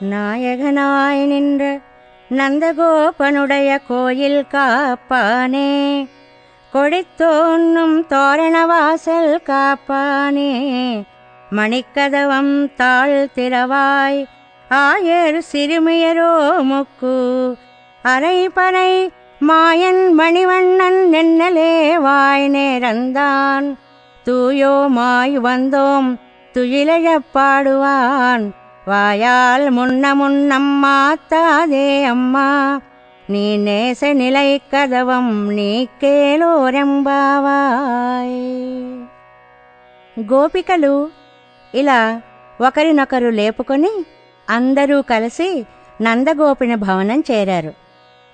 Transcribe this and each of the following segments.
நாயகனாய் நின்ற நந்தகோபனுடைய கோயில் காப்பானே. கொடித்தோன்னும் தோரணவாசல் காப்பானே. மணிக்கதவம் தாழ் திறவாய் ஆயர் சிறுமியரோ முக்கு. அரைபனை மாயன் மணிவண்ணன் நென்னலே வாய் நேரந்தான். தூயோமாய் வந்தோம் துயிலழப் பாடுவான். வாயால் முன்ன முன்னம் மாத்தாதே అమ్మా నీ నేస నిలై కదవం నీకేలోరెంబావాయ్ గోపికలు ఇలా ఒకరినొకరు లేపుకొని అందరూ కలిసి నందగోపిని భవనం చేరారు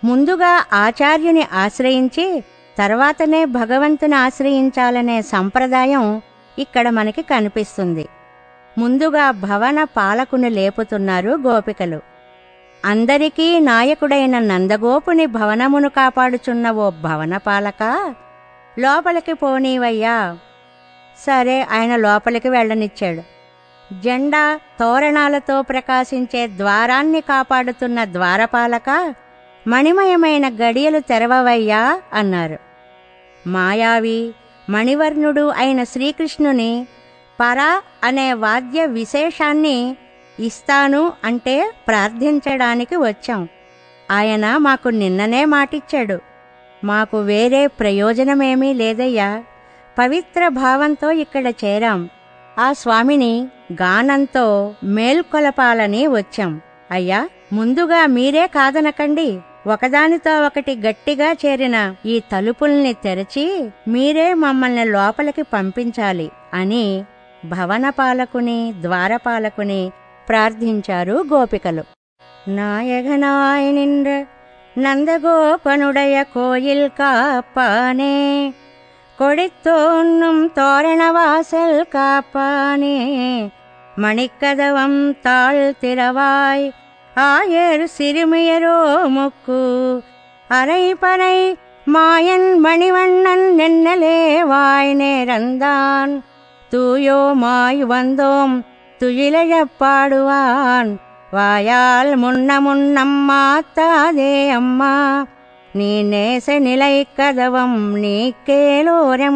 ముందుగా ఆచార్యుని ఆశ్రయించి తర్వాతనే భగవంతుని ఆశ్రయించాలనే సంప్రదాయం ఇక్కడ మనకి కనిపిస్తుంది ముందుగా భవన పాలకుని లేపుతున్నారు గోపికలు. అందరికీ నాయకుడైన నందగోపుని భవనమును కాపాడుచున్న ఓ భవన పాలక? లోపలికి పోనీవయ్యా. సరే ఆయన లోపలికి వెళ్ళనిచ్చాడు. జెండా తోరణాలతో ప్రకాశించే ద్వారాన్ని కాపాడుతున్న ద్వారపాలక మణిమయమైన గడియలు తెరవవయ్యా అన్నారు. మాయావి మణివర్ణుడు అయిన శ్రీకృష్ణుని పరా అనే వాద్య విశేషాన్ని ఇస్తాను అంటే ప్రార్థించడానికి వచ్చాం. ఆయన మాకు నిన్ననే మాటిచ్చాడు. మాకు వేరే ప్రయోజనమేమీ లేదయ్యా. పవిత్ర భావంతో ఇక్కడ చేరాం. ఆ స్వామిని గానంతో మేల్కొలపాలని వచ్చాం. అయ్యా ముందుగా మీరే కాదనకండి. ఒకదానితో ఒకటి గట్టిగా చేరిన ఈ తలుపుల్ని తెరచి మీరే మమ్మల్ని లోపలికి పంపించాలి అని భవనపాలకుని ద్వారపాలకుని ప్రార్థించారు గోపికలు. నాయగనాయనింద్ర నందగోపనుడయ కోయిల్ కాపానే. కొడిత్తోన్నం తోరణ వాసల్ కాపానే. మణికదవం తాళ్ తిరవాయ్ ఆయరు సిరిమియరో ముక్కు. అరై పరై మాయన్ మణివన్నన్ నిన్నలే వాయనే రందాన్ தூயோமாய் வந்தோம். துயிலழப் பாடுவான். வாயால் முன்ன முன்னம் மாத்தாதே அம்மா. நீ நேச நிலை கதவம் நீ கேளோரெம்பாவாய்